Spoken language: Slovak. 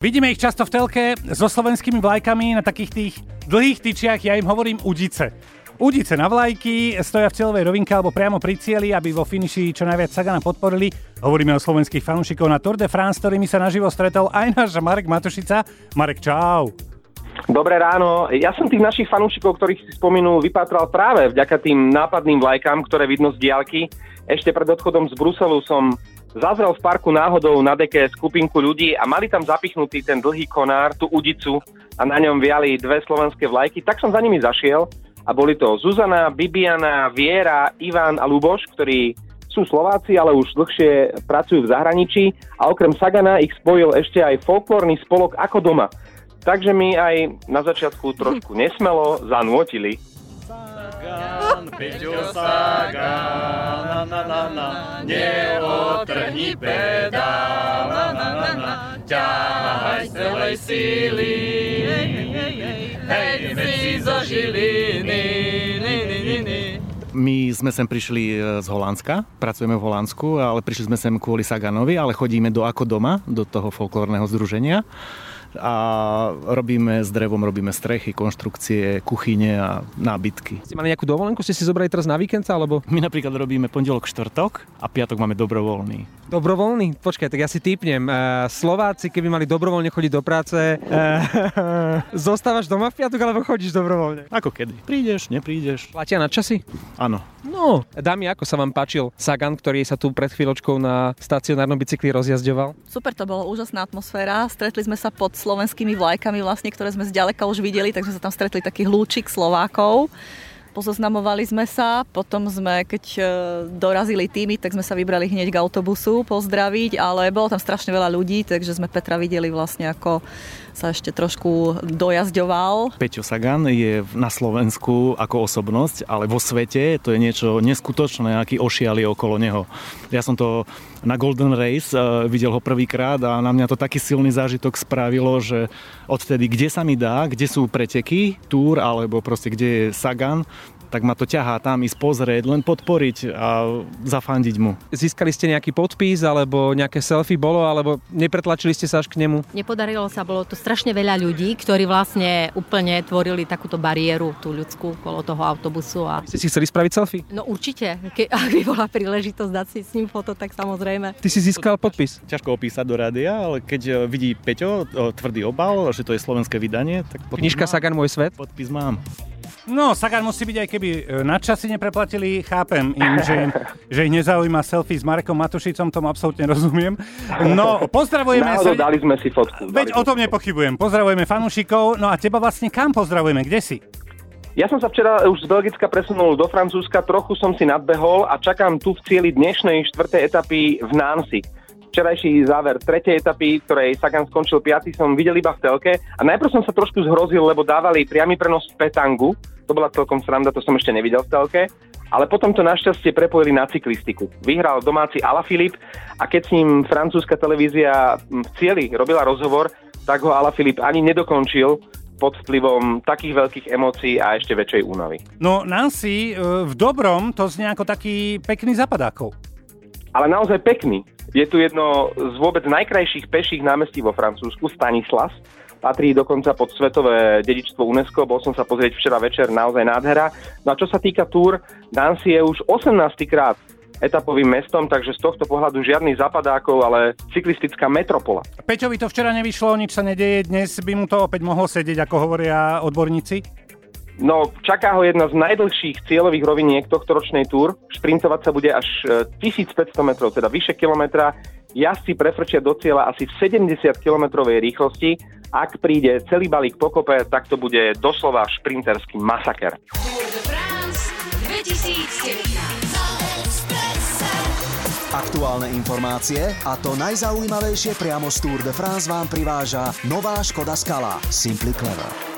Vidíme ich často v telke so slovenskými vlajkami na takých tých dlhých tyčiach, ja im hovorím udice. Udice na vlajky, stoja v cieľovej rovinke alebo priamo pri cieli, aby vo finiši čo najviac Sagana podporili. Hovoríme o slovenských fanúšikov na Tour de France, ktorými sa naživo stretol aj náš Marek Matušica. Marek, čau. Dobré ráno. Ja som tých našich fanúšikov, ktorých si spomenul, vypátral práve vďaka tým nápadným vlajkám, ktoré vidno z diálky. Ešte pred odchodom z Bruselu som zazrel v parku náhodou na deke skupinku ľudí a mali tam zapichnutý ten dlhý konár, tú udicu a na ňom viali dve slovenské vlajky, tak som za nimi zašiel a boli to Zuzana, Bibiana, Viera, Ivan a Luboš, ktorí sú Slováci, ale už dlhšie pracujú v zahraničí a okrem Sagana ich spojil ešte aj folklórny spolok Ako doma. Takže mi aj na začiatku trošku nesmelo zanútili. Sagan, Peťo Sagan, na, na, na, na, neotrhni pedál, na, na, na, na, ťahaj z celej síly, hej, hej, hej, hej, hej, zo Žiliny, ni, ni, ni, ni. My sme sem prišli z Holandska, pracujeme v Holandsku, ale prišli sme sem kvôli Saganovi, ale chodíme do Ako doma, do toho folklórneho združenia a robíme s drevom, robíme strechy, konštrukcie, kuchyne a nábytky. Ste mali nejakú dovolenku? Ste si zobrali teraz na víkend alebo? My napríklad robíme pondelok, štvrtok a piatok máme dobrovoľný. Dobrovoľný? Počkaj, tak ja si typnem. Slováci, keby mali dobrovoľne chodiť do práce, zostávaš doma v piatok alebo chodíš dobrovoľne? Ako kedy? Prídeš, neprídeš. Platia na časy? Áno. No, dámy, ako sa vám páčil Sagan, ktorý sa tu pred chvíľočkou na stacionárnom bicykli rozjazďoval? Super, to bolo úžasná atmosféra. Stretli sme sa pod slovenskými vlajkami, vlastne, ktoré sme zďaleka už videli, takže sa tam stretli taký hlúčik Slovákov. Pozoznamovali sme sa, potom sme, keď e, dorazili týmy, tak sme sa vybrali hneď k autobusu pozdraviť, ale bolo tam strašne veľa ľudí, takže sme Petra videli vlastne ako sa ešte trošku dojazďoval. Peťo Sagan je na Slovensku ako osobnosť, ale vo svete to je niečo neskutočné, aký ošiali okolo neho. Ja som to na Golden Race videl ho prvýkrát a na mňa to taký silný zážitok spravilo, že odtedy, kde sa mi dá, kde sú preteky, túr alebo proste kde je Sagan, tak ma to ťahá tam ísť pozrieť, len podporiť a zafandiť mu. Získali ste nejaký podpis alebo nejaké selfie bolo, alebo nepretlačili ste sa až k nemu? Nepodarilo sa, bolo to strašne veľa ľudí, ktorí vlastne úplne tvorili takúto bariéru, tú ľudskú, kolo toho autobusu. A... Ste si chceli spraviť selfie? No určite, ke, ak by bola príležitosť dať si s ním foto, tak samozrejme. Ty si získal podpis? Ťažko opísať do rádia, ale keď vidí Peťo tvrdý obal, že to je slovenské vydanie, tak Knižka Sagan môj svet? Podpis mám. No, Sagan musí byť aj keby e, nadčasy nepreplatili, chápem im, že, im, že ich nezaujíma selfie s Marekom Matušicom, tomu absolútne rozumiem. No, pozdravujeme... Náhodou dali sme si fotku. Veď o tom nepochybujem. Pozdravujeme fanúšikov. No a teba vlastne kam pozdravujeme? Kde si? Ja som sa včera už z Belgicka presunul do Francúzska, trochu som si nadbehol a čakám tu v cieli dnešnej štvrtej etapy v Nancy včerajší záver tretej etapy, ktorej Sagan skončil 5. som videl iba v telke a najprv som sa trošku zhrozil, lebo dávali priamy prenos v Petangu, to bola celkom sranda, to som ešte nevidel v telke, ale potom to našťastie prepojili na cyklistiku. Vyhral domáci Ala Filip a keď s ním francúzska televízia v cieli robila rozhovor, tak ho Ala Filip ani nedokončil, pod vplyvom takých veľkých emócií a ešte väčšej únavy. No Nancy, v dobrom to znie ako taký pekný zapadákov. Ale naozaj pekný. Je tu jedno z vôbec najkrajších peších námestí vo Francúzsku, Stanislas. Patrí dokonca pod svetové dedičstvo UNESCO, bol som sa pozrieť včera večer, naozaj nádhera. No a čo sa týka túr, Nancy je už 18. krát etapovým mestom, takže z tohto pohľadu žiadny zapadákov, ale cyklistická metropola. Peťovi to včera nevyšlo, nič sa nedeje, dnes by mu to opäť mohlo sedieť, ako hovoria odborníci? No, čaká ho jedna z najdlhších cieľových roviniek tohto ročnej túr. Šprintovať sa bude až 1500 e, metrov, teda vyše kilometra. Jazdci prefrčia do cieľa asi v 70 kilometrovej rýchlosti. Ak príde celý balík pokope, tak to bude doslova šprinterský masaker. Aktuálne informácie a to najzaujímavejšie priamo z Tour de France vám priváža nová Škoda Skala Simply Clever.